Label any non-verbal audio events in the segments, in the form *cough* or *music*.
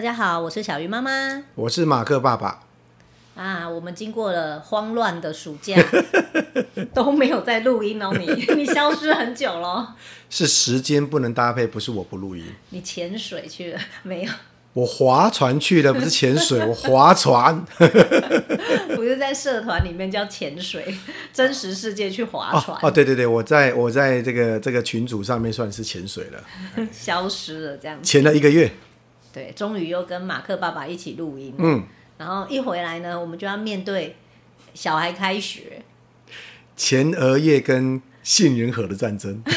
大家好，我是小鱼妈妈，我是马克爸爸。啊，我们经过了慌乱的暑假，*laughs* 都没有在录音哦。你 *laughs* 你消失很久了，是时间不能搭配，不是我不录音。你潜水去了没有？我划船去了，不是潜水，*laughs* 我划船。不是在社团里面叫潜水，真实世界去划船。哦，哦对对对，我在我在这个这个群组上面算是潜水了，消失了这样子，潜了一个月。对，终于又跟马克爸爸一起录音。嗯，然后一回来呢，我们就要面对小孩开学，前额叶跟杏仁核的战争。*laughs*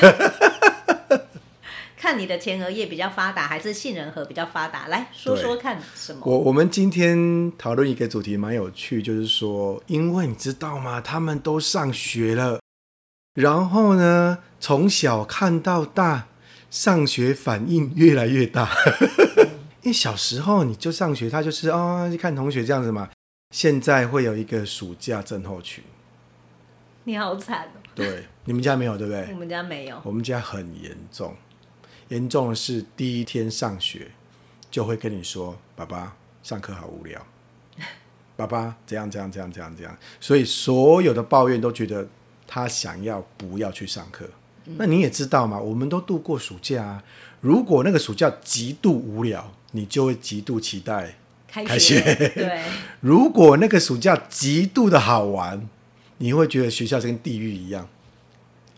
看你的前额叶比较发达，还是杏仁核比较发达？来说说看什么？我我们今天讨论一个主题蛮有趣，就是说，因为你知道吗？他们都上学了，然后呢，从小看到大，上学反应越来越大。*laughs* 因为小时候你就上学，他就是啊、哦，看同学这样子嘛。现在会有一个暑假症候群，你好惨哦。对，你们家没有对不对？我们家没有。我们家很严重，严重的是第一天上学就会跟你说：“爸爸，上课好无聊。*laughs* ”爸爸怎样怎样怎样怎样怎样。所以所有的抱怨都觉得他想要不要去上课。嗯、那你也知道嘛，我们都度过暑假啊。如果那个暑假极度无聊，你就会极度期待开学。对，*laughs* 如果那个暑假极度的好玩，你会觉得学校是跟地狱一样。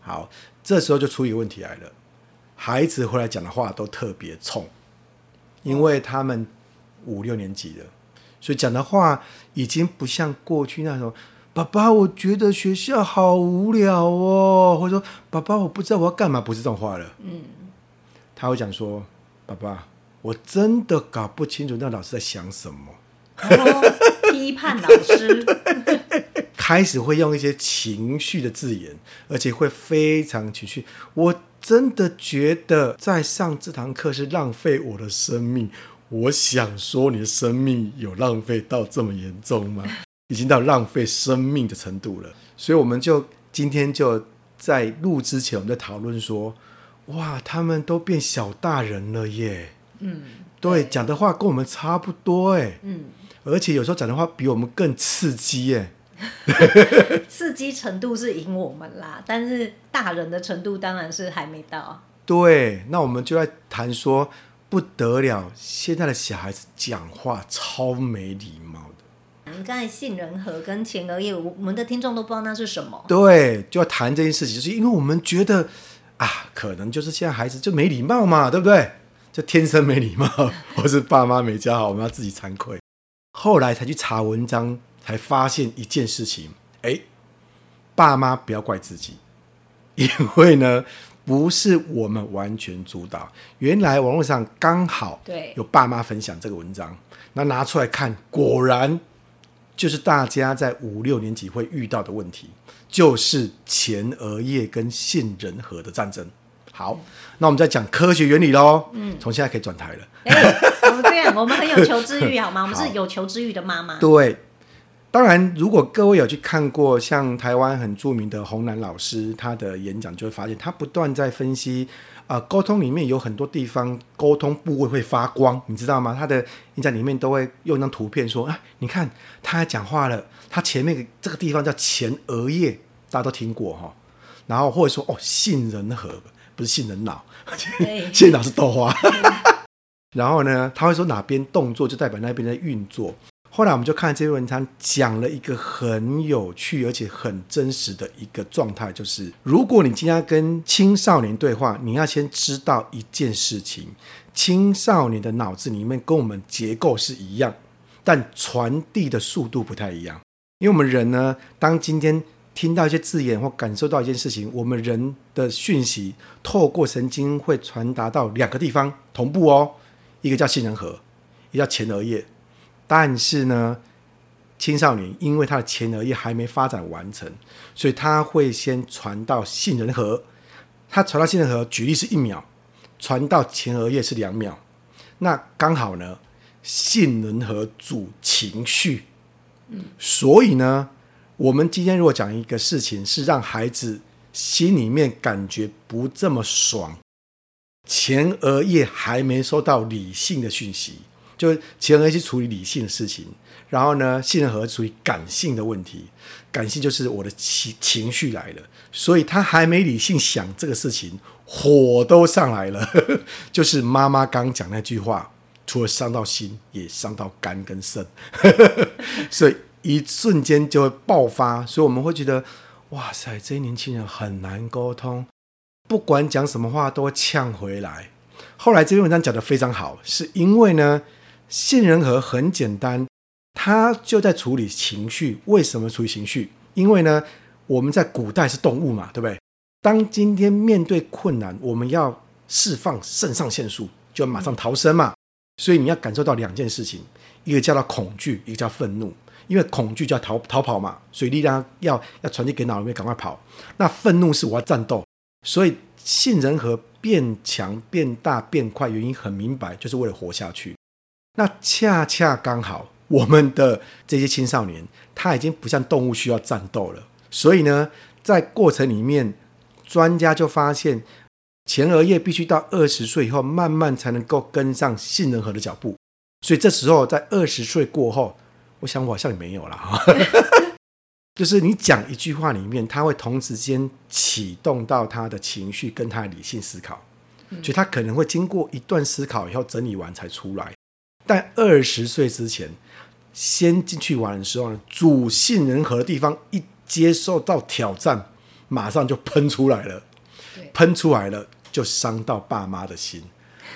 好，这时候就出一个问题来了，孩子回来讲的话都特别冲，因为他们五六年级了，所以讲的话已经不像过去那种。爸爸，我觉得学校好无聊哦，或者说爸爸，我不知道我要干嘛，不是这种话了。嗯。他会讲说：“爸爸，我真的搞不清楚那老师在想什么。”批判老师，*laughs* 开始会用一些情绪的字眼，而且会非常情绪。我真的觉得在上这堂课是浪费我的生命。我想说，你的生命有浪费到这么严重吗？*laughs* 已经到浪费生命的程度了。所以，我们就今天就在录之前，我们在讨论说。哇，他们都变小大人了耶！嗯，对，讲的话跟我们差不多哎。嗯，而且有时候讲的话比我们更刺激耶。*laughs* 刺激程度是赢我们啦，但是大人的程度当然是还没到。对，那我们就在谈说不得了，现在的小孩子讲话超没礼貌的。你刚才杏仁核跟前额叶，我们的听众都不知道那是什么。对，就要谈这件事情，就是因为我们觉得。啊，可能就是现在孩子就没礼貌嘛，对不对？就天生没礼貌，*laughs* 或是爸妈没教好，我们要自己惭愧。后来才去查文章，才发现一件事情：哎，爸妈不要怪自己，*laughs* 因为呢，不是我们完全主导。原来网络上刚好对有爸妈分享这个文章，那拿出来看，果然就是大家在五六年级会遇到的问题。就是前额叶跟杏仁核的战争。好，嗯、那我们再讲科学原理喽。嗯，从现在可以转台了。哎、欸，我们这样？我们很有求知欲，*laughs* 好吗？我们是有求知欲的妈妈。对，当然，如果各位有去看过像台湾很著名的洪兰老师他的演讲，就会发现他不断在分析啊，沟通里面有很多地方沟通部位会发光，你知道吗？他的演讲里面都会用一张图片说啊，你看他讲话了。他前面这个地方叫前额叶，大家都听过哈。然后或者说哦，杏仁核不是杏仁脑，杏仁脑是 *laughs* 豆花。*laughs* 然后呢，他会说哪边动作就代表那边在运作。后来我们就看这篇文章，讲了一个很有趣而且很真实的一个状态，就是如果你今天跟青少年对话，你要先知道一件事情：青少年的脑子里面跟我们结构是一样，但传递的速度不太一样。因为我们人呢，当今天听到一些字眼或感受到一件事情，我们人的讯息透过神经会传达到两个地方同步哦，一个叫杏仁核，一个叫前额叶。但是呢，青少年因为他的前额叶还没发展完成，所以他会先传到杏仁核。他传到杏仁核，举例是一秒，传到前额叶是两秒。那刚好呢，杏仁核主情绪。嗯所以呢，我们今天如果讲一个事情，是让孩子心里面感觉不这么爽，前额叶还没收到理性的讯息，就前额叶去处理理性的事情，然后呢，杏仁核处理感性的问题。感性就是我的情情绪来了，所以他还没理性想这个事情，火都上来了。*laughs* 就是妈妈刚讲那句话，除了伤到心，也伤到肝跟肾，*laughs* 所以一瞬间就会爆发。所以我们会觉得，哇塞，这些年轻人很难沟通，不管讲什么话都会呛回来。后来这篇文章讲得非常好，是因为呢，杏仁核很简单。它就在处理情绪，为什么处理情绪？因为呢，我们在古代是动物嘛，对不对？当今天面对困难，我们要释放肾上腺素，就要马上逃生嘛。所以你要感受到两件事情，一个叫做恐惧，一个叫愤怒。因为恐惧就要逃逃跑嘛，所以力量要要传递给脑里面，赶快跑。那愤怒是我要战斗，所以杏仁核变强、变大、变快，原因很明白，就是为了活下去。那恰恰刚好。我们的这些青少年，他已经不像动物需要战斗了，所以呢，在过程里面，专家就发现，前额叶必须到二十岁以后，慢慢才能够跟上杏仁核的脚步。所以这时候，在二十岁过后，我想我好像也没有了哈，*laughs* 就是你讲一句话里面，他会同时间启动到他的情绪跟他的理性思考，所以他可能会经过一段思考以后整理完才出来。但二十岁之前，先进去玩的时候呢，主杏仁核的地方一接受到挑战，马上就喷出来了，喷出来了就伤到爸妈的心。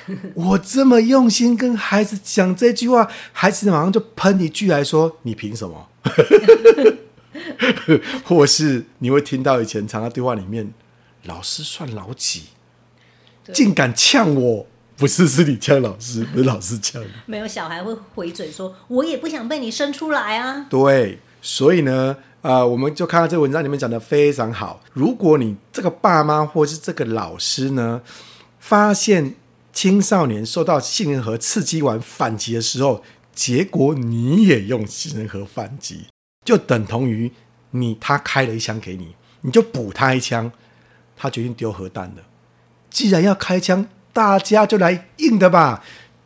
*laughs* 我这么用心跟孩子讲这句话，孩子马上就喷一句来说：“你凭什么？” *laughs* 或是你会听到以前常常对话里面，老师算老几，竟敢呛我。不是，是你呛老师，不是老师呛。没有小孩会回嘴说：“我也不想被你生出来啊。”对，所以呢，呃，我们就看到这个文章里面讲的非常好。如果你这个爸妈或是这个老师呢，发现青少年受到杏仁核刺激完反击的时候，结果你也用杏仁核反击，就等同于你他开了一枪给你，你就补他一枪，他决定丢核弹了。既然要开枪。大家就来硬的吧，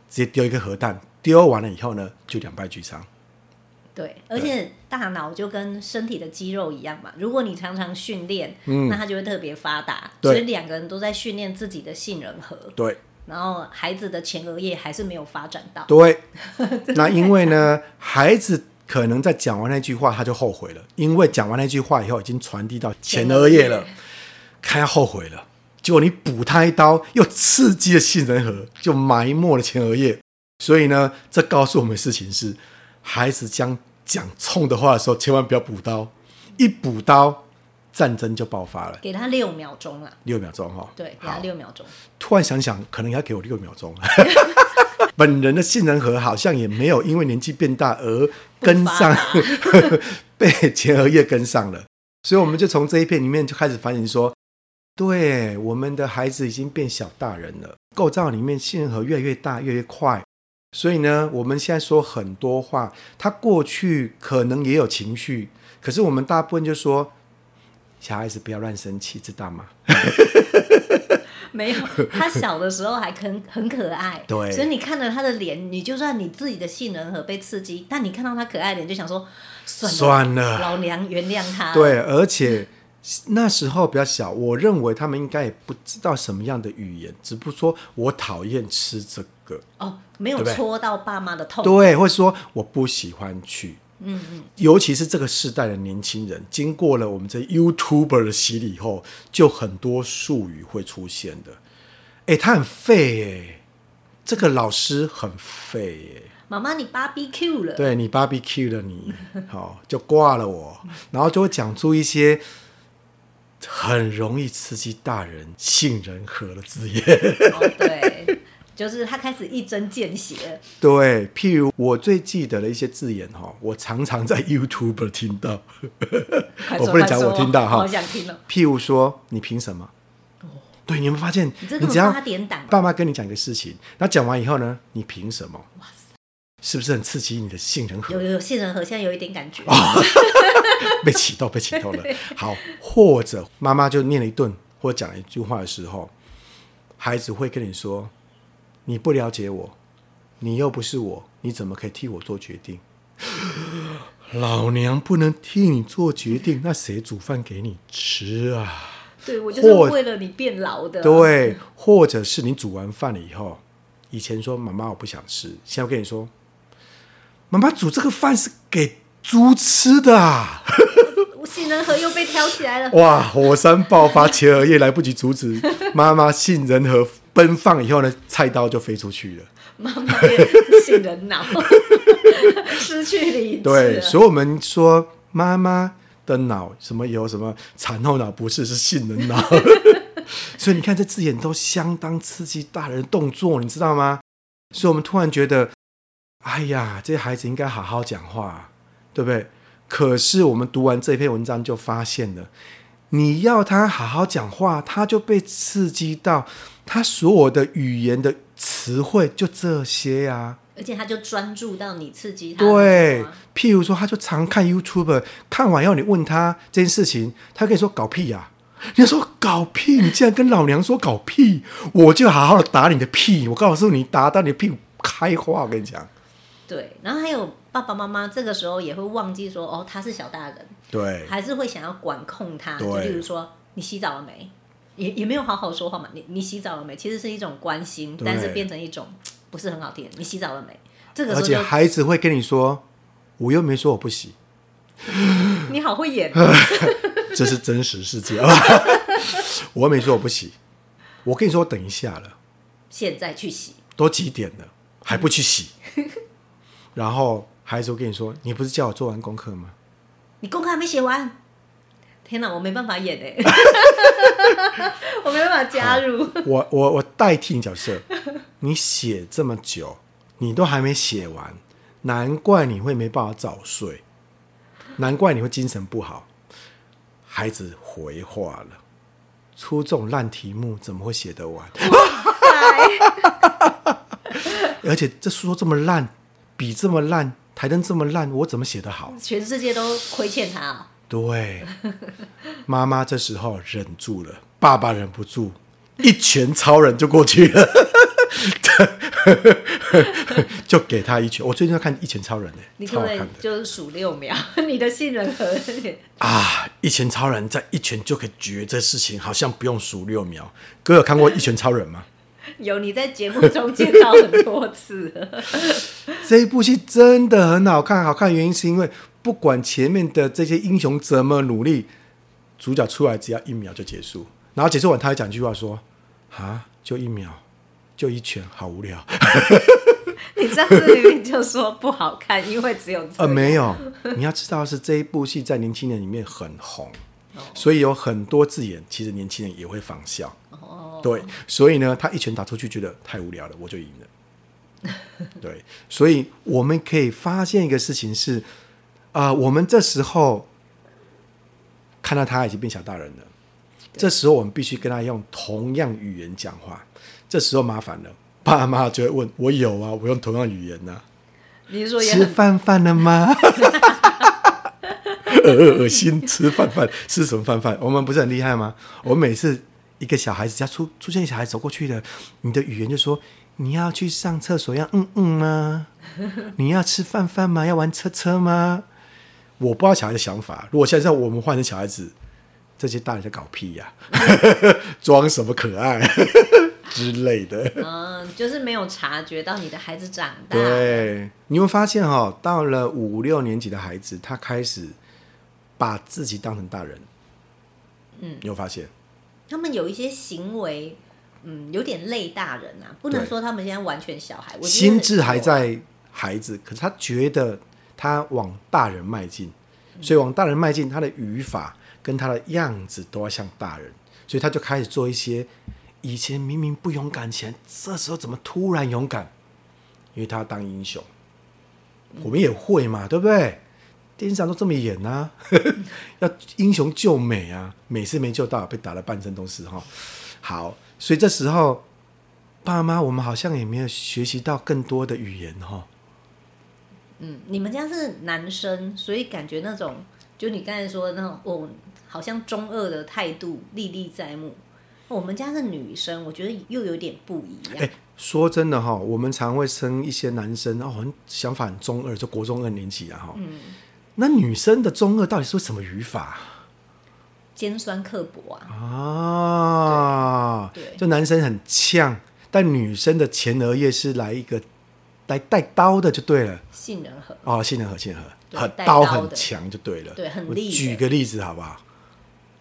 直接丢一个核弹，丢完了以后呢，就两败俱伤。对，而且大脑就跟身体的肌肉一样嘛，如果你常常训练，嗯，那它就会特别发达。所以两个人都在训练自己的杏仁核。对。然后孩子的前额叶还是没有发展到。对。*laughs* 那因为呢，孩子可能在讲完那句话，他就后悔了，因为讲完那句话以后，已经传递到前额叶了，他要后悔了。结果你补他一刀，又刺激了杏仁核，就埋没了前额叶。所以呢，这告诉我们的事情是：孩子将讲冲的话的时候，千万不要补刀。一补刀，战争就爆发了。给他六秒钟啊！六秒钟哈、哦。对，给他六秒钟。突然想想，可能要给我六秒钟。*laughs* 本人的杏仁核好像也没有因为年纪变大而跟上，*laughs* 被前额叶跟上了。所以我们就从这一片里面就开始反省说。对，我们的孩子已经变小大人了，构造里面杏仁核越来越大，越来越快。所以呢，我们现在说很多话，他过去可能也有情绪，可是我们大部分就说小孩子不要乱生气，知道吗？*laughs* 没有，他小的时候还很很可爱。对，所以你看着他的脸，你就算你自己的杏仁核被刺激，但你看到他可爱脸，就想说算了，算了，老娘原谅他。对，而且。那时候比较小，我认为他们应该也不知道什么样的语言，只不过说我讨厌吃这个。哦，没有戳到爸妈的痛，对，或者说我不喜欢去，嗯嗯，尤其是这个世代的年轻人，经过了我们这 YouTuber 的洗礼以后，就很多术语会出现的。哎，他很废哎，这个老师很废哎，妈妈你 barbecue 了，对你 barbecue 了你，*laughs* 好、哦、就挂了我，然后就会讲出一些。很容易刺激大人杏仁核的字眼，哦，对，就是他开始一针见血。对，譬如我最记得的一些字眼哈，我常常在 YouTube 听到，我不能讲我听到哈，好想听了。譬如说，你凭什么？哦，对，你有没有发现？你只要爸妈跟你讲一个事情，那讲完以后呢，你凭什么？哇塞，是不是很刺激你的杏仁核？有有有，杏仁核现在有一点感觉。哦 *laughs* 被启动，被启动了。*laughs* 好，或者妈妈就念了一顿，或者讲了一句话的时候，孩子会跟你说：“你不了解我，你又不是我，你怎么可以替我做决定？*gasps* 老娘不能替你做决定，那谁煮饭给你吃啊？对，我就是为了你变老的。对，或者是你煮完饭了以后，以前说妈妈我不想吃，现在我跟你说，妈妈煮这个饭是给猪吃的啊！杏仁核又被挑起来了。哇！火山爆发，前额叶来不及阻止，*laughs* 妈妈杏仁核奔放以后呢，菜刀就飞出去了。妈妈变杏仁脑，*laughs* 失去理智。对，所以我们说妈妈的脑什么有什么产后脑不是，是杏仁脑。*laughs* 所以你看这字眼都相当刺激大人的动作，你知道吗？所以我们突然觉得，哎呀，这些孩子应该好好讲话，对不对？可是我们读完这篇文章就发现了，你要他好好讲话，他就被刺激到，他所有的语言的词汇就这些呀、啊，而且他就专注到你刺激他。对，譬如说，他就常看 YouTube，看完以后你问他这件事情，他跟你说搞屁呀、啊，你说搞屁，你竟然跟老娘说搞屁，我就好好的打你的屁，我告诉你，打到你的屁股开花，我跟你讲。对，然后还有爸爸妈妈这个时候也会忘记说，哦，他是小大人，对，还是会想要管控他，就比如说你洗澡了没？也也没有好好说话嘛。你你洗澡了没？其实是一种关心，但是变成一种不是很好听。你洗澡了没？这个时候，而且孩子会跟你说，我又没说我不洗。*laughs* 你好会演，*laughs* 这是真实世界。*laughs* 我又没说我不洗，我跟你说等一下了，现在去洗。都几点了，还不去洗？然后孩子会跟你说：“你不是叫我做完功课吗？你功课还没写完。”天哪，我没办法演哎，*laughs* 我没办法加入。我我我代替你角色，你写这么久，你都还没写完，难怪你会没办法早睡，难怪你会精神不好。孩子回话了：“出这种烂题目，怎么会写得完？” *laughs* 而且这书这么烂。笔这么烂，台灯这么烂，我怎么写得好？全世界都亏欠他啊！对，妈妈这时候忍住了，爸爸忍不住，一拳超人就过去了，*laughs* 就给他一拳。我最近在看《一拳超人》呢，你可不可以就是数六秒，*laughs* 你的信任和啊，《一拳超人》在一拳就可以绝这事情，好像不用数六秒。哥有看过《一拳超人》吗？*laughs* 有，你在节目中介绍很多次。*laughs* 这一部戏真的很好看，好看的原因是因为不管前面的这些英雄怎么努力，主角出来只要一秒就结束，然后结束完他还讲一句话说：“啊，就一秒，就一拳，好无聊。”你上次明明就说不好看，因为只有呃没有，你要知道是这一部戏在年轻人里面很红，所以有很多字眼，其实年轻人也会仿效。对，所以呢，他一拳打出去，觉得太无聊了，我就赢了。*laughs* 对，所以我们可以发现一个事情是，啊、呃，我们这时候看到他已经变小大人了，这时候我们必须跟他用同样语言讲话。这时候麻烦了，爸妈就会问我有啊，我用同样语言呢、啊。你说吃饭饭了吗？恶 *laughs* 恶心，吃饭饭吃什么饭饭？我们不是很厉害吗？我们每次。一个小孩子家出出现，小孩子走过去的，你的语言就说：“你要去上厕所要嗯嗯吗？*laughs* 你要吃饭饭吗？要玩车车吗？”我不知道小孩的想法。如果现在我们换成小孩子，这些大人在搞屁呀、啊，*laughs* 装什么可爱 *laughs* 之类的。嗯，就是没有察觉到你的孩子长大。对，你会发现哈、哦，到了五六年级的孩子，他开始把自己当成大人。嗯，你有发现？他们有一些行为，嗯，有点累大人啊，不能说他们现在完全小孩，我心智还在孩子，可是他觉得他往大人迈进，所以往大人迈进，他的语法跟他的样子都要像大人，所以他就开始做一些以前明明不勇敢前，这时候怎么突然勇敢？因为他要当英雄，我们也会嘛，对不对？电视上都这么演啊，*laughs* 要英雄救美啊，美是没救到，被打了半身都是哈。好，所以这时候爸妈，我们好像也没有学习到更多的语言哈。嗯，你们家是男生，所以感觉那种，就你刚才说的那种，哦，好像中二的态度历历在目。我们家是女生，我觉得又有点不一样。欸，说真的哈，我们常会生一些男生哦，很想法很中二，就国中二年级啊哈。嗯。那女生的中二到底是什么语法？尖酸刻薄啊！啊，对，就男生很呛，但女生的前额叶是来一个来带刀的，就对了。杏仁核哦，杏仁核，杏仁核，很刀很强，就对了。对，很厉害。举个例子好不好？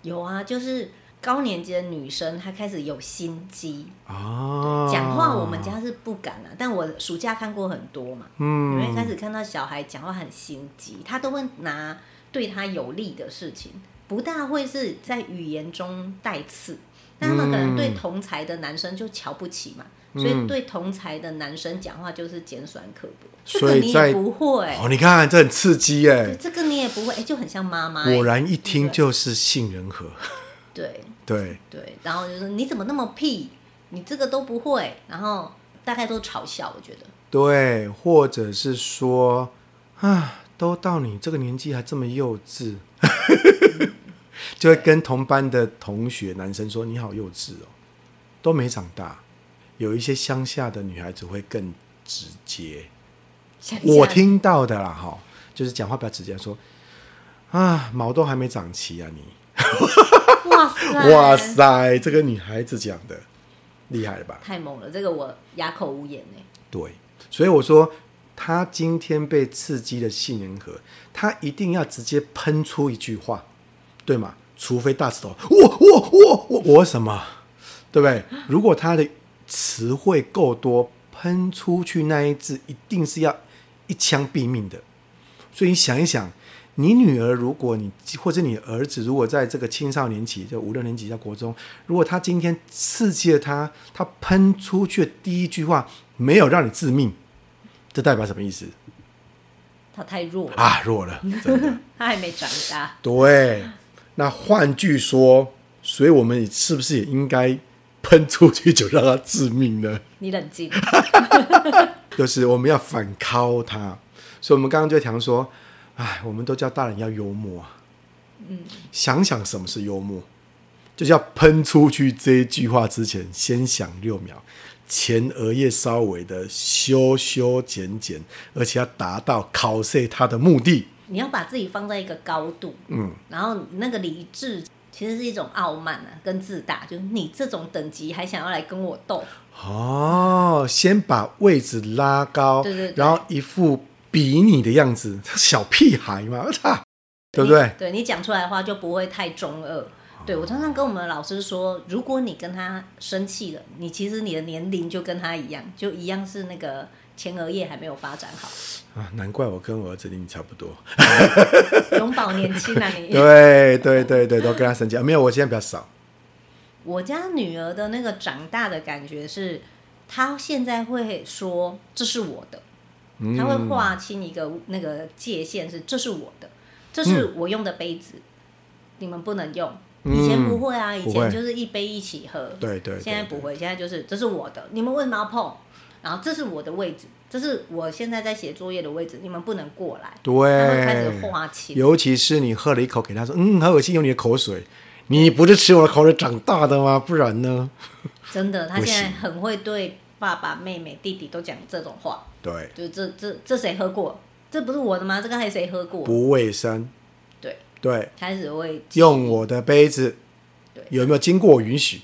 有啊，就是高年级的女生，她开始有心机啊。讲话我们家是不敢啊，但我暑假看过很多嘛，嗯，因为开始看到小孩讲话很心机，他都会拿对他有利的事情。不大会是在语言中带刺，但他们可能对同才的男生就瞧不起嘛，嗯、所以对同才的男生讲话就是尖酸刻薄。所以这个你也不会哦，你看这很刺激哎，这个你也不会哎，就很像妈妈。果然一听就是杏仁核。对对对，然后就是你怎么那么屁，你这个都不会，然后大概都嘲笑，我觉得。对，或者是说啊，都到你这个年纪还这么幼稚。*laughs* 就会跟同班的同学男生说：“你好幼稚哦，都没长大。”有一些乡下的女孩子会更直接。我听到的啦，哈，就是讲话比较直接，说：“啊，毛都还没长齐啊，你。” *laughs* *laughs* 哇塞！哇塞！这个女孩子讲的厉害了吧？太猛了，这个我哑口无言呢。对，所以我说，他今天被刺激的杏仁核，他一定要直接喷出一句话，对吗？除非大石头，我我我我我什么，对不对？如果他的词汇够多，喷出去那一字一定是要一枪毙命的。所以你想一想，你女儿，如果你或者你儿子，如果在这个青少年期，就五六年级在国中，如果他今天刺激了他，他喷出去的第一句话没有让你致命，这代表什么意思？他太弱了啊，弱了，真的 *laughs* 他还没长大。对。那换句说，所以我们是不是也应该喷出去就让他致命呢？你冷静，*laughs* 就是我们要反敲他。所以，我们刚刚就讲说，哎，我们都叫大人要幽默啊。嗯，想想什么是幽默，就是要喷出去这一句话之前，先想六秒，前额叶稍微的修修剪剪，而且要达到考试他的目的。你要把自己放在一个高度，嗯，然后那个理智其实是一种傲慢啊，跟自大，就是你这种等级还想要来跟我斗？哦，先把位置拉高，对对对，然后一副比你的样子，小屁孩嘛，*laughs* 对不对？对，你讲出来的话就不会太中二。对，我常常跟我们的老师说，如果你跟他生气了，你其实你的年龄就跟他一样，就一样是那个。前额叶还没有发展好啊，难怪我跟我儿子年龄差不多，*laughs* 永葆年轻啊你！对对对对，都跟他生气啊，没有，我现在比较少。我家女儿的那个长大的感觉是，她现在会说这是我的，她会划清一个那个界限，是这是我的，这是我用的杯子，你们不能用。以前不会啊，以前就是一杯一起喝，对对，现在不会，现在就是这是我的，你们为什么要碰？然后这是我的位置，这是我现在在写作业的位置，你们不能过来。对，开始划清。尤其是你喝了一口，给他说：“嗯，好恶心，用你的口水，你不是吃我的口水长大的吗？不然呢？”真的，他现在很会对爸爸、妹妹、弟弟都讲这种话。对，就这这这谁喝过？这不是我的吗？这刚才谁喝过？不卫生。对对，开始会用我的杯子。对，有没有经过我允许？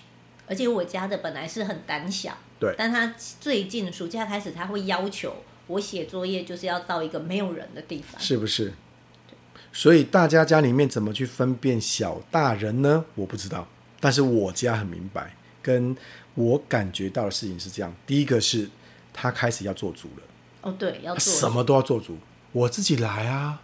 而且我家的本来是很胆小。对，但他最近暑假开始，他会要求我写作业，就是要到一个没有人的地方，是不是？所以大家家里面怎么去分辨小大人呢？我不知道，但是我家很明白，跟我感觉到的事情是这样：第一个是他开始要做主了，哦，对，要做什么都要做主，我自己来啊，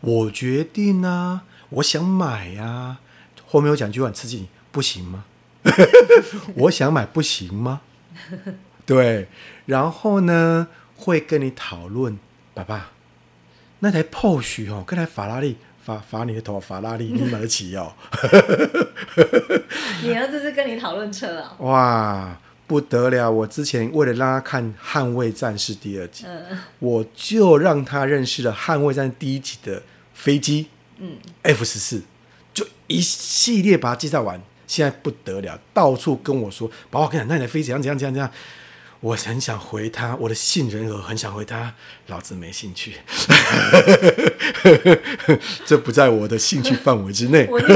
我决定啊，我想买啊。后面有讲句话很刺激你，不行吗？*laughs* 我想买，不行吗？对，然后呢，会跟你讨论，爸爸，那台 Porsche 哦，跟台法拉利，法法你的头，法拉利 *laughs* 你买得起哦？*laughs* 你儿子是跟你讨论车啊？*laughs* 哇，不得了！我之前为了让他看《捍卫战士》第二集，嗯、我就让他认识了《捍卫战士》第一集的飞机，嗯，F 十四，就一系列把它介绍完。现在不得了，到处跟我说：“宝宝，我跟你讲，那你的飞怎样怎样怎样怎样。”我很想回他，我的杏仁核很想回他，老子没兴趣，*laughs* 这不在我的兴趣范围之内。我女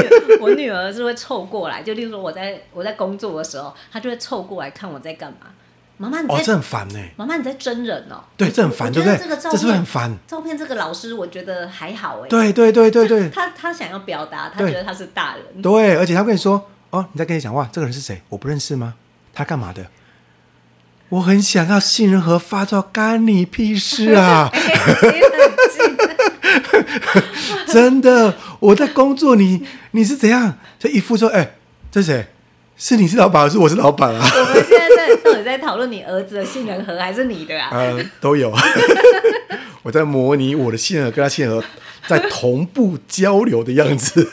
我女儿是会凑过来，就例如说我在我在工作的时候，她就会凑过来看我在干嘛。妈妈，你哦，这很烦呢。妈妈，你在真人哦？对，这很烦，对不对？这个照片这是不是很烦？照片这个老师，我觉得还好哎。对对对对对。他他想要表达，他觉得他是大人。对，而且他跟你说：“哦，你在跟你讲话，这个人是谁？我不认识吗？他干嘛的？”我很想要杏仁核发作，干你屁事啊！*laughs* 真的，我在工作，你你是怎样？这一副说：“哎、欸，这是谁？是你是老板，还是我是老板啊？”我们现在在到底在讨论你儿子的杏仁核，还是你的啊？*laughs* 呃，都有。我在模拟我的杏仁核跟他杏仁核在同步交流的样子。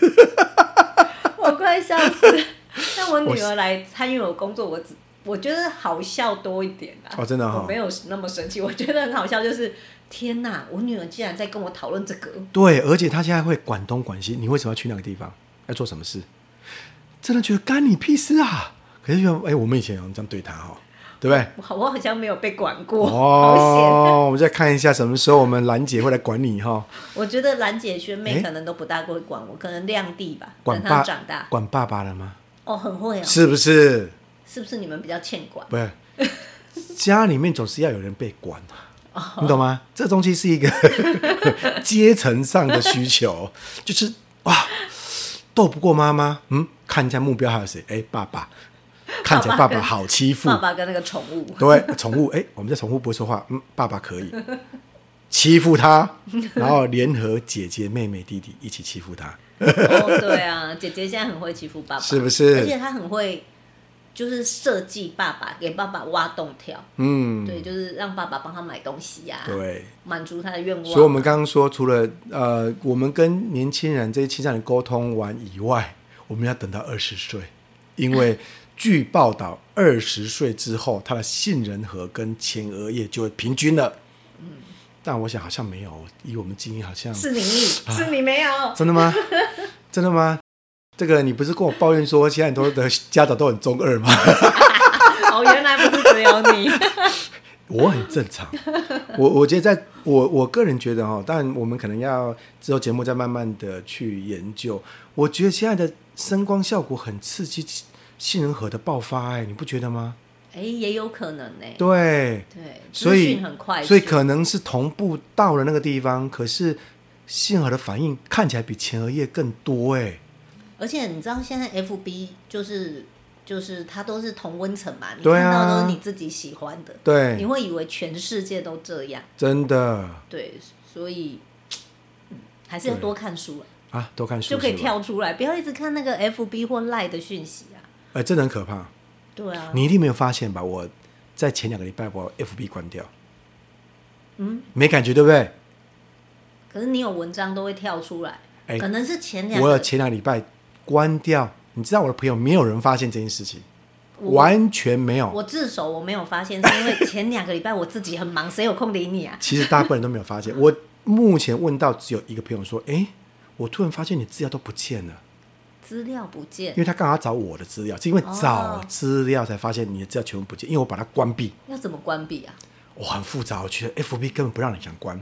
我快笑死！*laughs* 但我女儿来参与我工作，我只。我觉得好笑多一点啊！哦，真的哈、哦，我没有那么生气。我觉得很好笑，就是天哪，我女儿竟然在跟我讨论这个。对，而且她现在会管东管西。你为什么要去那个地方？要做什么事？真的觉得干你屁事啊！可是觉得，哎，我们以前有这样对她哈，对不对？我我好像没有被管过。哦，我们再看一下什么时候我们兰姐会来管你哈。我觉得兰姐、萱妹可能都不大会管我，可能亮弟吧，管爸长大，管爸爸了吗？哦，很会哦，是不是？是不是你们比较欠管？不是，家里面总是要有人被管，你懂吗？这东西是一个 *laughs* 阶层上的需求，就是哇，斗不过妈妈，嗯，看一下目标还有谁？哎，爸爸，看起来爸爸好欺负，爸爸跟那个宠物，对，宠物，哎，我们家宠物不会说话，嗯，爸爸可以欺负他，*laughs* 然后联合姐姐、妹妹、弟弟一起欺负他。哦，对啊，姐姐现在很会欺负爸爸，是不是？而且她很会。就是设计爸爸给爸爸挖洞跳，嗯，对，就是让爸爸帮他买东西呀、啊，对，满足他的愿望。所以，我们刚刚说，除了呃，我们跟年轻人这些青少年沟通完以外，我们要等到二十岁，因为据报道，二十岁之后，他的杏仁核跟前额叶就会平均了。嗯，但我想好像没有，以我们经验，好像是你，啊、*laughs* 是你没有，真的吗？真的吗？这个你不是跟我抱怨说，现在很多的家长都很中二吗？*laughs* 哦，原来不是只有你。*laughs* 我很正常。我我觉得在，我我个人觉得哈，但我们可能要之后节目再慢慢的去研究。我觉得现在的声光效果很刺激杏仁核的爆发，哎，你不觉得吗？哎，也有可能呢。对对，所以很快，所以可能是同步到了那个地方，可是杏仁核的反应看起来比前额叶更多，哎。而且你知道现在 FB 就是就是它都是同温层嘛，你看到都是你自己喜欢的，对，你会以为全世界都这样，真的，对，所以、嗯、还是要多看书啊，多看书就可以跳出来，不要一直看那个 FB 或 Line 的讯息啊，哎、欸，真的很可怕，对啊，你一定没有发现吧？我在前两个礼拜把 FB 关掉，嗯，没感觉对不对？可是你有文章都会跳出来，欸、可能是前两，我有前两个礼拜。关掉，你知道我的朋友没有人发现这件事情，完全没有。我自首，我没有发现，是因为前两个礼拜我自己很忙，谁有空理你啊？其实大部分人都没有发现。*laughs* 我目前问到只有一个朋友说：“哎，我突然发现你资料都不见了。”资料不见，因为他刚好找我的资料，是因为找资料才发现你的资料全部不见，因为我把它关闭。要怎么关闭啊？我很复杂，我觉得 FB 根本不让你想关。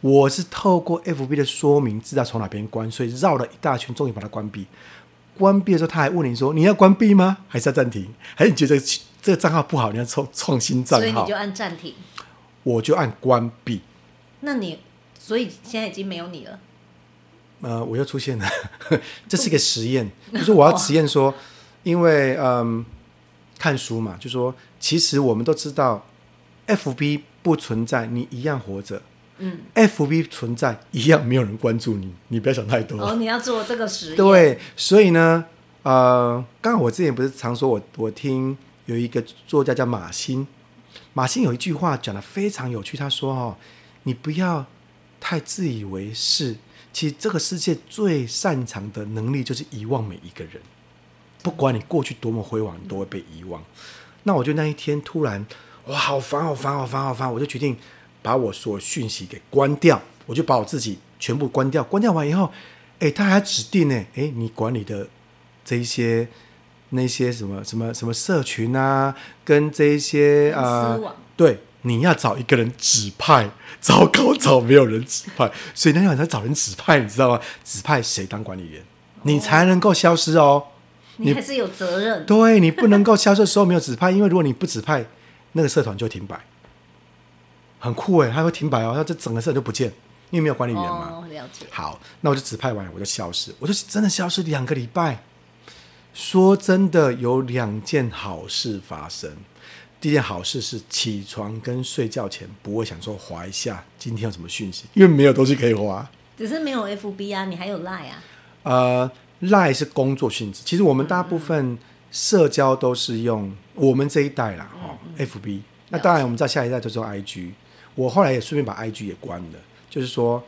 我是透过 FB 的说明，知道从哪边关，所以绕了一大圈，终于把它关闭。关闭的时候，他还问你说：“你要关闭吗？还是要暂停？还是你觉得这个账号不好，你要创创新账号？”所以你就按暂停，我就按关闭。那你所以现在已经没有你了。呃，我又出现了，*laughs* 这是一个实验，就是我要实验说，因为嗯，看书嘛，就说其实我们都知道，FB 不存在，你一样活着。嗯，FB 存在一样，没有人关注你，你不要想太多。哦，你要做这个实验。对，所以呢，呃，刚刚我之前不是常说我我听有一个作家叫马欣，马欣有一句话讲得非常有趣，他说：“哦，你不要太自以为是，其实这个世界最擅长的能力就是遗忘每一个人，不管你过去多么辉煌，你都会被遗忘。”那我就那一天突然，哇，好烦，好烦，好烦，好烦，我就决定。把我所有讯息给关掉，我就把我自己全部关掉。关掉完以后，哎，他还指定呢，哎，你管理的这一些那些什么什么什么社群啊，跟这一些啊、呃，对，你要找一个人指派，*laughs* 糟糕，找没有人指派，所以那天晚上找人指派，你知道吗？指派谁当管理员，你才能够消失哦。你还是有责任，对，你不能够消失的时候没有指派，因为如果你不指派，那个社团就停摆，很酷哎，他会停摆哦，那这整个社就不见，因为没有管理员嘛。哦，了解。好，那我就指派完，我就消失，我就真的消失两个礼拜。说真的，有两件好事发生。第一件好事是起床跟睡觉前不会想说划一下今天有什么讯息，因为没有东西可以划。只是没有 FB 啊，你还有 Line 啊？呃。赖是工作性质，其实我们大部分社交都是用我们这一代啦，哦，FB。那当然，我们在下一代就是用 IG。我后来也顺便把 IG 也关了，就是说，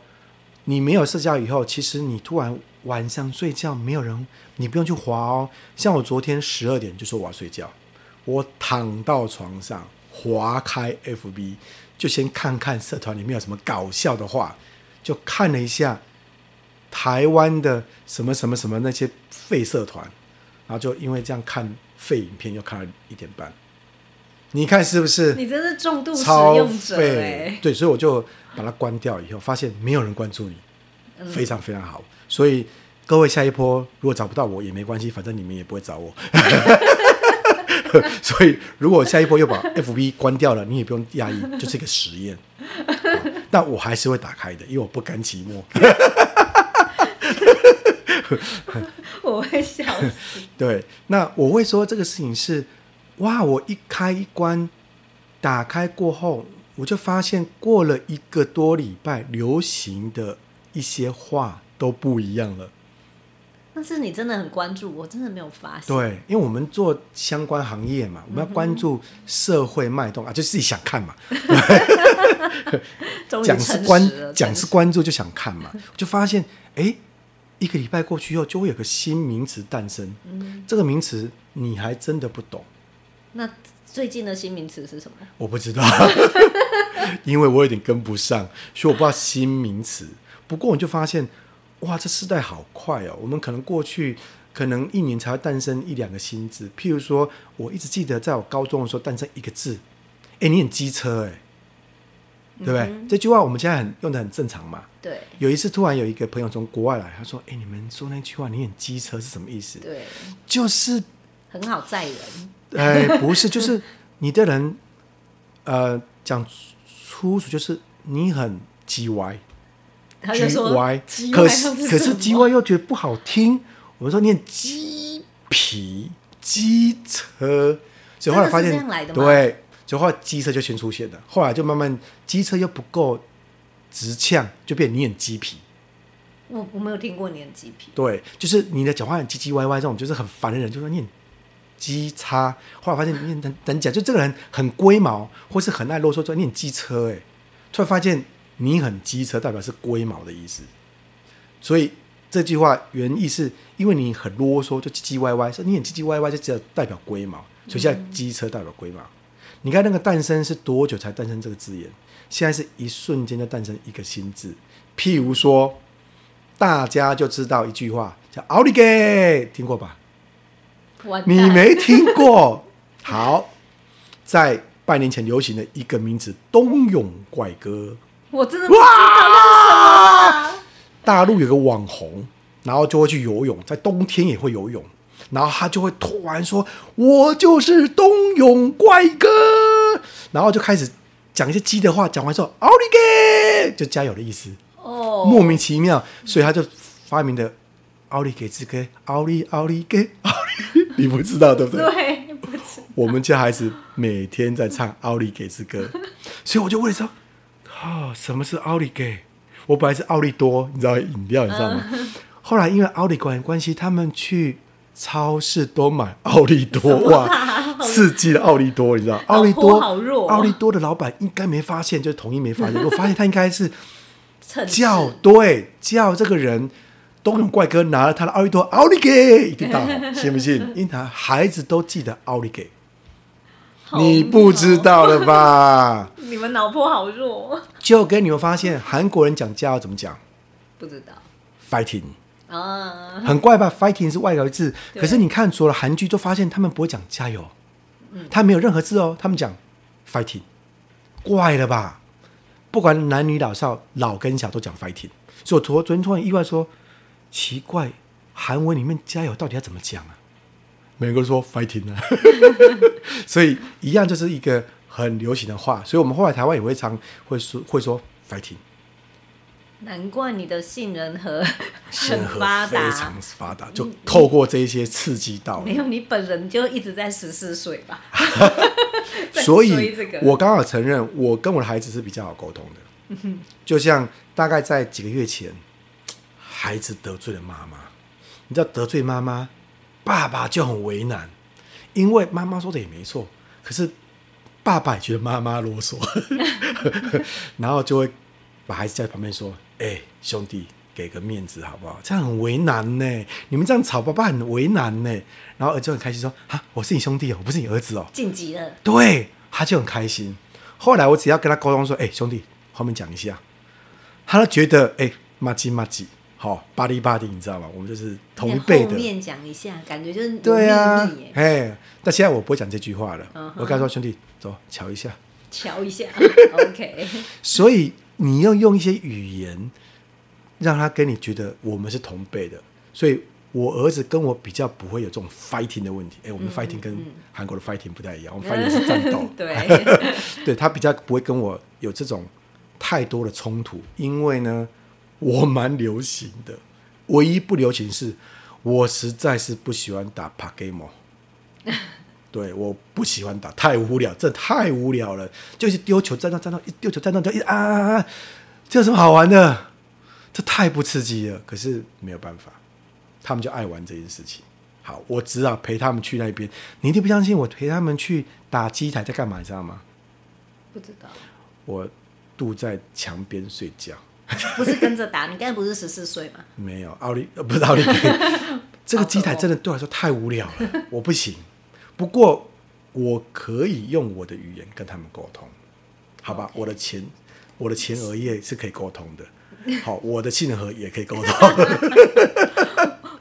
你没有社交以后，其实你突然晚上睡觉没有人，你不用去滑哦。像我昨天十二点就说我要睡觉，我躺到床上划开 FB，就先看看社团里面有什么搞笑的话，就看了一下。台湾的什么什么什么那些废社团，然后就因为这样看废影片，又看了一点半。你看是不是？你真是重度使用者哎！对，所以我就把它关掉，以后发现没有人关注你，嗯、非常非常好。所以各位下一波如果找不到我也没关系，反正你们也不会找我。*laughs* 所以如果下一波又把 FB 关掉了，你也不用压抑，就是一个实验。但我还是会打开的，因为我不甘寂寞。*laughs* 我会笑死。对，那我会说这个事情是，哇！我一开一关，打开过后，我就发现过了一个多礼拜，流行的一些话都不一样了。但是你真的很关注，我真的没有发现。对，因为我们做相关行业嘛，我们要关注社会脉动、嗯、啊，就自己想看嘛。*laughs* 讲是关，讲是关注就想看嘛，就发现，哎。一个礼拜过去后，就会有个新名词诞生。嗯，这个名词你还真的不懂。那最近的新名词是什么？我不知道，*laughs* 因为我有点跟不上，所以我不知道新名词。不过我就发现，哇，这时代好快哦！我们可能过去可能一年才会诞生一两个新字。譬如说，我一直记得在我高中的时候诞生一个字，哎，你很机车哎。对不对？嗯、这句话我们现在很用的很正常嘛。对。有一次突然有一个朋友从国外来，他说：“哎，你们说那句话，你很机车是什么意思？”对。就是很好载人。哎，不是，就是 *laughs* 你的人，呃，讲粗俗就是你很叽歪。他就说歪，可是可是叽歪又觉得不好听。我们说你很鸡皮机车，所以后来发现对。所以后来机车就先出现了，后来就慢慢机车又不够直呛，就变你很鸡皮。我我没有听过你很鸡皮。对，就是你的讲话很唧唧歪歪，这种就是很烦的人，就说你很机叉。后来发现你很等讲，就这个人很龟毛，或是很爱啰嗦，说你很机车。哎，突然发现你很机车，代表是龟毛的意思。所以这句话原意是因为你很啰嗦，就唧唧歪歪，说你很唧唧歪歪，就只有代表龟毛。所以现在机车代表龟毛。你看那个诞生是多久才诞生这个字眼？现在是一瞬间就诞生一个新字。譬如说，大家就知道一句话叫“奥利给”，听过吧？你没听过？*laughs* 好，在半年前流行的一个名字“冬泳怪哥”，我真的不知道那是什么。大陆有个网红，然后就会去游泳，在冬天也会游泳。然后他就会突然说：“我就是冬泳怪哥。”然后就开始讲一些鸡的话。讲完之后，奥利给就加油的意思。哦，莫名其妙，所以他就发明的“奥利给之歌”。奥利奥利给，奥利，你不知道对不对？*laughs* 对，不知道。我们家孩子每天在唱“奥利给之歌”，*laughs* 所以我就问说：“啊，什么是奥利给？”我本来是奥利多，你知道饮料，你知道吗？嗯、后来因为奥利关关系，他们去。超市都买奥利多哇，刺激的奥利多，你知道？奥利多好弱，奥利多的老板应该没发现，就是统一没发现。我发现他应该是 *laughs* 叫对叫这个人冬泳怪哥拿了他的奥利多，奥利给一定 *laughs* 信不信？因为他孩子都记得奥利给，你不知道了吧？*laughs* 你们脑波好弱。就跟你们发现韩国人讲加油怎么讲？不知道。Fighting。啊，很怪吧？fighting 是外国字，可是你看除了韩剧，就发现他们不会讲加油，嗯，他没有任何字哦，他们讲 fighting，怪了吧？不管男女老少，老跟小都讲 fighting，所以我昨昨天突然意外说，奇怪，韩文里面加油到底要怎么讲啊？美国人说 fighting 啊，*laughs* 所以一样就是一个很流行的话，所以我们后来台湾也会常会说会说 fighting。难怪你的杏仁核很发达，非常发达，就透过这一些刺激到。没有，你本人就一直在十四岁吧？*laughs* 所以，我刚好承认，我跟我的孩子是比较好沟通的。*laughs* 就像大概在几个月前，孩子得罪了妈妈，你知道得罪妈妈，爸爸就很为难，因为妈妈说的也没错，可是爸爸也觉得妈妈啰嗦，*laughs* 然后就会把孩子叫在旁边说。哎、欸，兄弟，给个面子好不好？这样很为难呢。你们这样吵，爸爸很为难呢。然后儿子就很开心说：“啊，我是你兄弟哦，我不是你儿子哦。”晋级了。对，他就很开心。后来我只要跟他沟通说：“哎、欸，兄弟，后面讲一下。”他就觉得：“哎、欸，麻吉麻吉，好，巴黎巴黎，你知道吗？我们就是同一辈的。”后面讲一下，感觉就是对啊。哎，但现在我不会讲这句话了。Uh huh、我跟他说：“兄弟，走，瞧一下，瞧一下。*laughs* ”OK。所以。你要用一些语言，让他跟你觉得我们是同辈的，所以我儿子跟我比较不会有这种 fighting 的问题。哎，我们 fighting 跟韩国的 fighting 不太一样，我们 *laughs* fighting 是战斗。对，*laughs* 对他比较不会跟我有这种太多的冲突，因为呢，我蛮流行的，唯一不流行是，我实在是不喜欢打 Pokemon。*laughs* 对，我不喜欢打，太无聊，这太无聊了。就是丢球，站到站到，一丢球，站到就一啊啊啊！这有什么好玩的？这太不刺激了。可是没有办法，他们就爱玩这件事情。好，我只好陪他们去那边。你一定不相信，我陪他们去打机台在干嘛？你知道吗？不知道。我堵在墙边睡觉。*laughs* 不是跟着打？你刚才不是十四岁吗？没有，奥利不是奥利。*laughs* 这个机台真的对我来说太无聊了，*laughs* 我不行。不过，我可以用我的语言跟他们沟通，好吧.我的前我的前额叶是可以沟通的，好，我的杏仁核也可以沟通。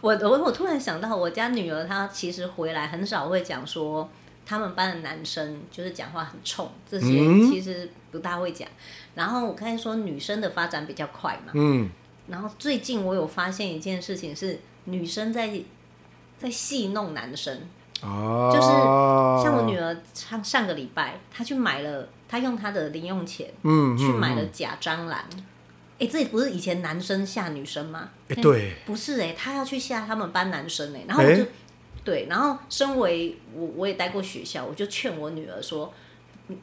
我我我突然想到，我家女儿她其实回来很少会讲说，他们班的男生就是讲话很冲，这些其实不大会讲。嗯、然后我刚才说女生的发展比较快嘛，嗯。然后最近我有发现一件事情是，女生在在戏弄男生。哦，就是像我女儿上上个礼拜，她去买了，她用她的零用钱，嗯，去买了假蟑螂。哎、嗯，这不是以前男生吓女生吗？哎，对，不是哎，她要去吓他们班男生哎，然后我就，诶对，然后身为我我也待过学校，我就劝我女儿说，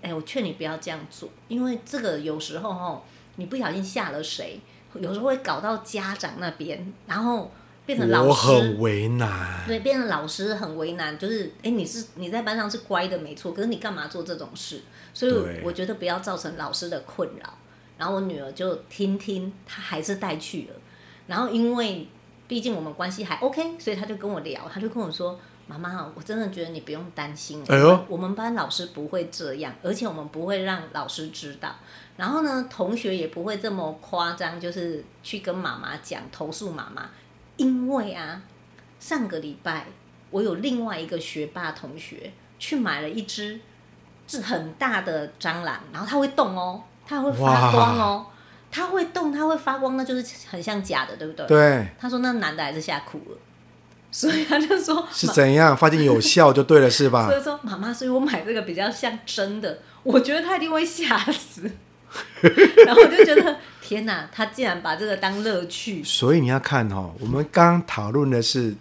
哎，我劝你不要这样做，因为这个有时候哦，你不小心吓了谁，有时候会搞到家长那边，然后。变成老师，我很为难。对，变成老师很为难，就是，哎，你是你在班上是乖的，没错，可是你干嘛做这种事？所以我觉得不要造成老师的困扰。然后我女儿就听听，她还是带去了。然后因为毕竟我们关系还 OK，所以他就跟我聊，他就跟我说：“妈妈，我真的觉得你不用担心，哎呦，我们班老师不会这样，而且我们不会让老师知道。然后呢，同学也不会这么夸张，就是去跟妈妈讲，投诉妈妈。”因为啊，上个礼拜我有另外一个学霸同学去买了一只是很大的蟑螂，然后它会动哦，它会发光哦，它会动，它会发光，那就是很像假的，对不对？对。他说那男的还是吓哭了，*laughs* 所以他就说 *laughs* 是怎样发现有效就对了，是吧？*laughs* 所以说妈妈，所以我买这个比较像真的，我觉得他一定会吓死。然后我就觉得，天哪，他竟然把这个当乐趣。所以你要看哦，我们刚刚讨论的是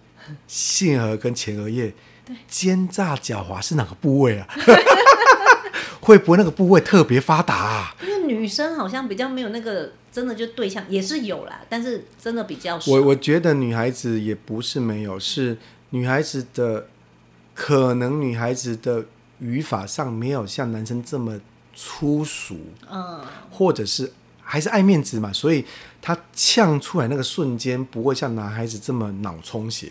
杏核跟前额叶，对奸诈狡猾是哪个部位啊？会不会那个部位特别发达啊？因为女生好像比较没有那个，真的就对象也是有啦，但是真的比较少。我我觉得女孩子也不是没有，是女孩子的可能女孩子的语法上没有像男生这么。粗俗，嗯，或者是还是爱面子嘛，所以她呛出来那个瞬间不会像男孩子这么脑充血，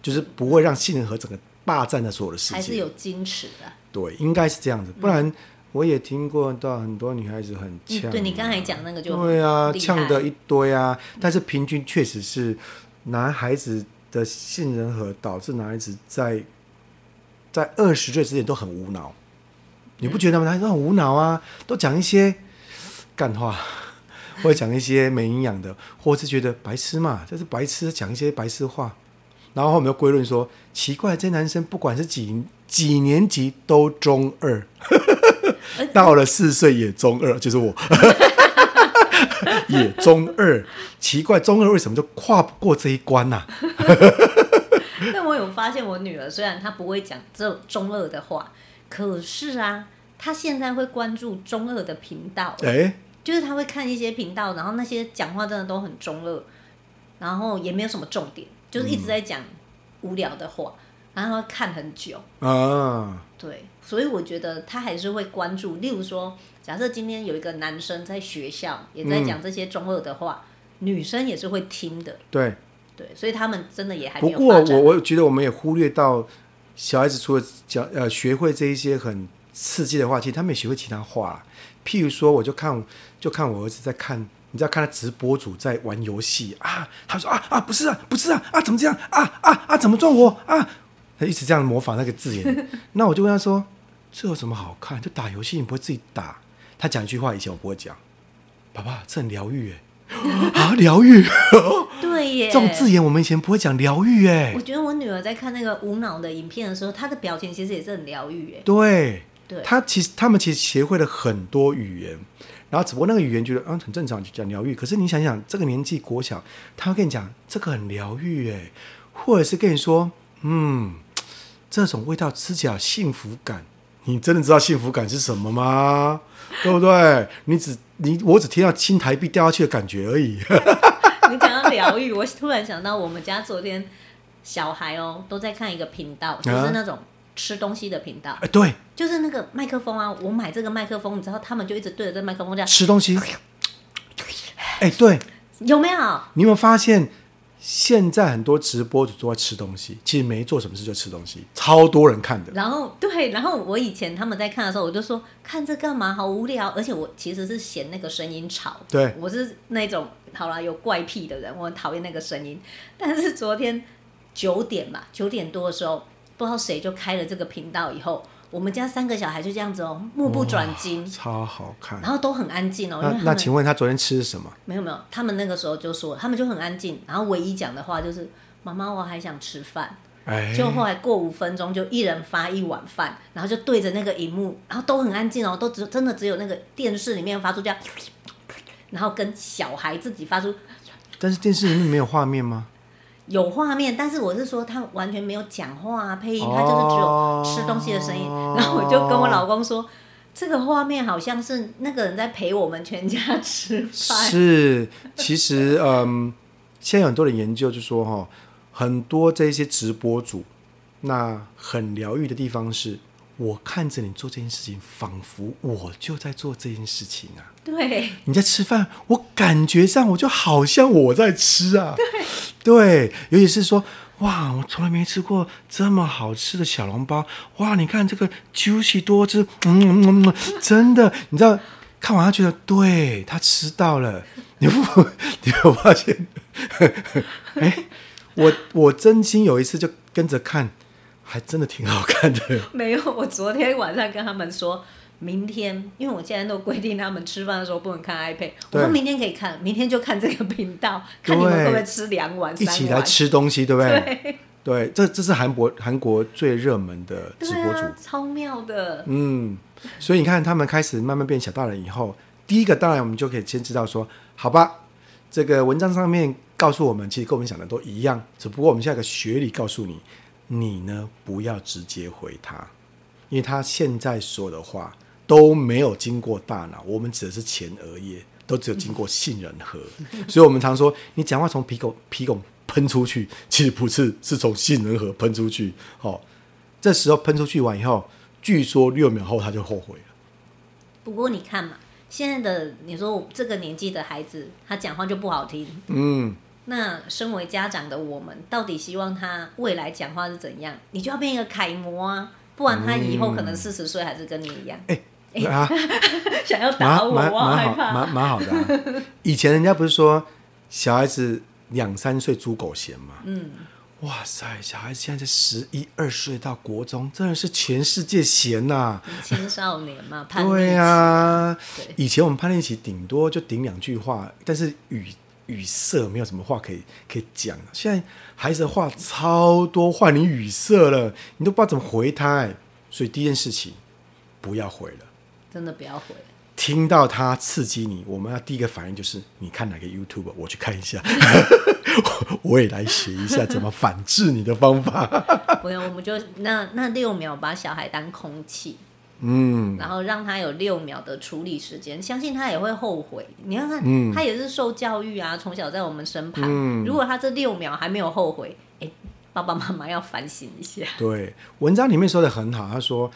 就是不会让杏仁核整个霸占了所有的世界，还是有矜持的。对，应该是这样子，不然我也听过到很多女孩子很呛、啊嗯。对，你刚才讲那个就对啊，呛的一堆啊，但是平均确实是男孩子的杏仁核导致男孩子在在二十岁之前都很无脑，你不觉得吗？男孩子都很无脑啊，都讲一些干话，*laughs* 或者讲一些没营养的，或是觉得白痴嘛，就是白痴讲一些白痴话。然后我们又归论说，奇怪，这男生不管是几几年级都中二，到了四岁也中二，就是我。*laughs* 也中二，奇怪，中二为什么就跨不过这一关呢、啊？*laughs* 但我有发现，我女儿虽然她不会讲这种中二的话，可是啊，她现在会关注中二的频道。哎、欸，就是她会看一些频道，然后那些讲话真的都很中二，然后也没有什么重点，就是一直在讲无聊的话，嗯、然后看很久啊。对，所以我觉得他还是会关注，例如说。假设今天有一个男生在学校也在讲这些中二的话，嗯、女生也是会听的。对对，所以他们真的也还没有。不过我我觉得我们也忽略到，小孩子除了讲呃学会这一些很刺激的话，其实他们也学会其他话。譬如说，我就看就看我儿子在看，你知道看他直播主在玩游戏啊，他说啊啊不是啊不是啊啊怎么这样啊啊啊怎么撞我啊？他一直这样模仿那个字眼。*laughs* 那我就问他说，这有什么好看？就打游戏，你不会自己打？他讲一句话，以前我不会讲。爸爸，这很疗愈哎，*laughs* 啊，疗愈，*laughs* 对耶，这种字眼我们以前不会讲疗愈哎。我觉得我女儿在看那个无脑的影片的时候，她的表情其实也是很疗愈哎。对，对，她其实他们其实学会了很多语言，然后只不过那个语言觉得啊很正常，就讲疗愈。可是你想想，这个年纪国小，他会跟你讲这个很疗愈哎，或者是跟你说，嗯，这种味道吃起来幸福感。你真的知道幸福感是什么吗？对不对？你只你我只听到青台币掉下去的感觉而已。你讲到疗愈，我突然想到我们家昨天小孩哦都在看一个频道，就是那种吃东西的频道。哎、啊，对，就是那个麦克风啊，我买这个麦克风，你知道他们就一直对着这麦克风这样吃东西。哎，对，有没有？你有没有发现？现在很多直播主都在吃东西，其实没做什么事就吃东西，超多人看的。然后对，然后我以前他们在看的时候，我就说看这干嘛，好无聊。而且我其实是嫌那个声音吵。对，我是那种好啦有怪癖的人，我很讨厌那个声音。但是昨天九点吧，九点多的时候，不知道谁就开了这个频道以后。我们家三个小孩就这样子哦，目不转睛，超好看，然后都很安静哦。那那请问他昨天吃什么？没有没有，他们那个时候就说，他们就很安静，然后唯一讲的话就是“妈妈，我还想吃饭”。哎，就后来过五分钟，就一人发一碗饭，然后就对着那个荧幕，然后都很安静哦，都只真的只有那个电视里面发出这样，然后跟小孩自己发出。但是电视里面没有画面吗？有画面，但是我是说他完全没有讲话啊，配音，他就是只有吃东西的声音。哦、*laughs* 然后我就跟我老公说，这个画面好像是那个人在陪我们全家吃饭。是，其实嗯，现在有很多人研究就说哈，很多这些直播主，那很疗愈的地方是。我看着你做这件事情，仿佛我就在做这件事情啊！对，你在吃饭，我感觉上我就好像我在吃啊！对，对，尤其是说，哇，我从来没吃过这么好吃的小笼包！哇，你看这个 juicy 多汁，嗯嗯嗯，真的，你知道，看完他觉得，对，他吃到了，你不，*laughs* 你有发现？*laughs* 哎，我我真心有一次就跟着看。还真的挺好看的。*laughs* 没有，我昨天晚上跟他们说，明天，因为我现在都规定他们吃饭的时候不能看 iPad。我说明天可以看，明天就看这个频道，看你们会不会吃两碗。一起来吃东西，对不对？对，对，这这是韩国韩国最热门的直播主，啊，超妙的。嗯，所以你看，他们开始慢慢变小大人以后，第一个当然我们就可以先知道说，好吧，这个文章上面告诉我们，其实跟我们想的都一样，只不过我们现在有个学理告诉你。你呢？不要直接回他，因为他现在说的话都没有经过大脑。我们指的是前额叶，都只有经过杏仁核。*laughs* 所以，我们常说，你讲话从鼻孔鼻孔喷出去，其实不是，是从杏仁核喷出去。哦，这时候喷出去完以后，据说六秒后他就后悔了。不过你看嘛，现在的你说这个年纪的孩子，他讲话就不好听。嗯。那身为家长的我们，到底希望他未来讲话是怎样？你就要变一个楷模啊，不然他以后可能四十岁还是跟你一样。哎、嗯欸啊、想要打我，我害怕。蛮蛮好的、啊。以前人家不是说小孩子两三岁猪狗嫌嘛。嗯，哇塞，小孩子现在十一二岁到国中，真的是全世界嫌呐、啊。青少年嘛，叛 *laughs* 逆期对啊，对以前我们叛逆期顶多就顶两句话，但是语语塞没有什么话可以可以讲。现在孩子的话超多，换你语塞了，你都不知道怎么回他。所以第一件事情，不要回了，真的不要回。听到他刺激你，我们要第一个反应就是，你看哪个 YouTube，我去看一下，*laughs* 我也来学一下怎么反制你的方法。*laughs* 不用，我们就那那六秒把小孩当空气，嗯，然后让他有六秒的处理时间，相信他也会后悔。你看看，嗯、他也是受教育啊，从小在我们身旁。嗯、如果他这六秒还没有后悔，哎，爸爸妈妈要反省一下。*laughs* 对，文章里面说的很好，他说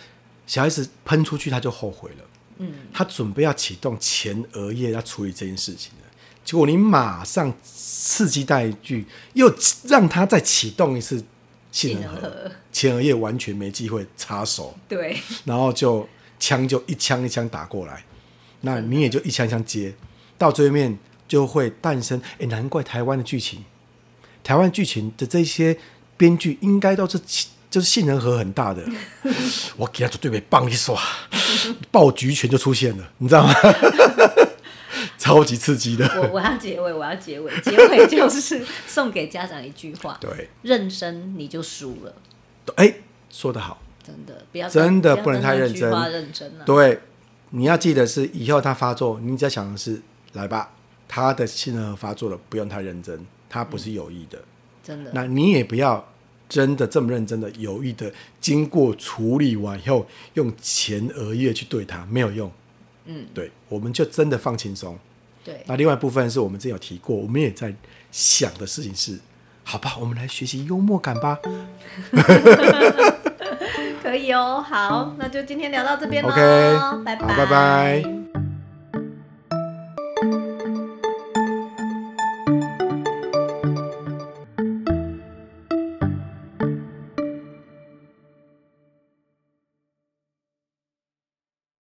小孩子喷出去他就后悔了。嗯，他准备要启动前额叶要处理这件事情了，结果你马上刺激带一句，又让他再启动一次杏仁核，前额叶完全没机会插手。对，然后就枪就一枪一枪打过来，那你也就一枪一枪接，到最后面就会诞生。哎，难怪台湾的剧情，台湾剧情的这些编剧应该都是。就是杏仁核很大的，*laughs* 我给他做对面棒一刷，爆菊拳就出现了，你知道吗？*laughs* 超级刺激的。我我要结尾，我要结尾，结尾就是送给家长一句话：对，认真你就输了。哎，说得好，真的不要真的不能太认真，认真了。对，你要记得是以后他发作，你只要想的是来吧，他的杏仁核发作了，不用太认真，他不是有意的，真的。那你也不要。真的这么认真的、有意的，经过处理完以后，用前额叶去对他没有用。嗯，对，我们就真的放轻松。对，那另外一部分是我们之前有提过，我们也在想的事情是，好吧，我们来学习幽默感吧。*laughs* 可以哦，好，那就今天聊到这边喽。OK，拜拜，拜拜。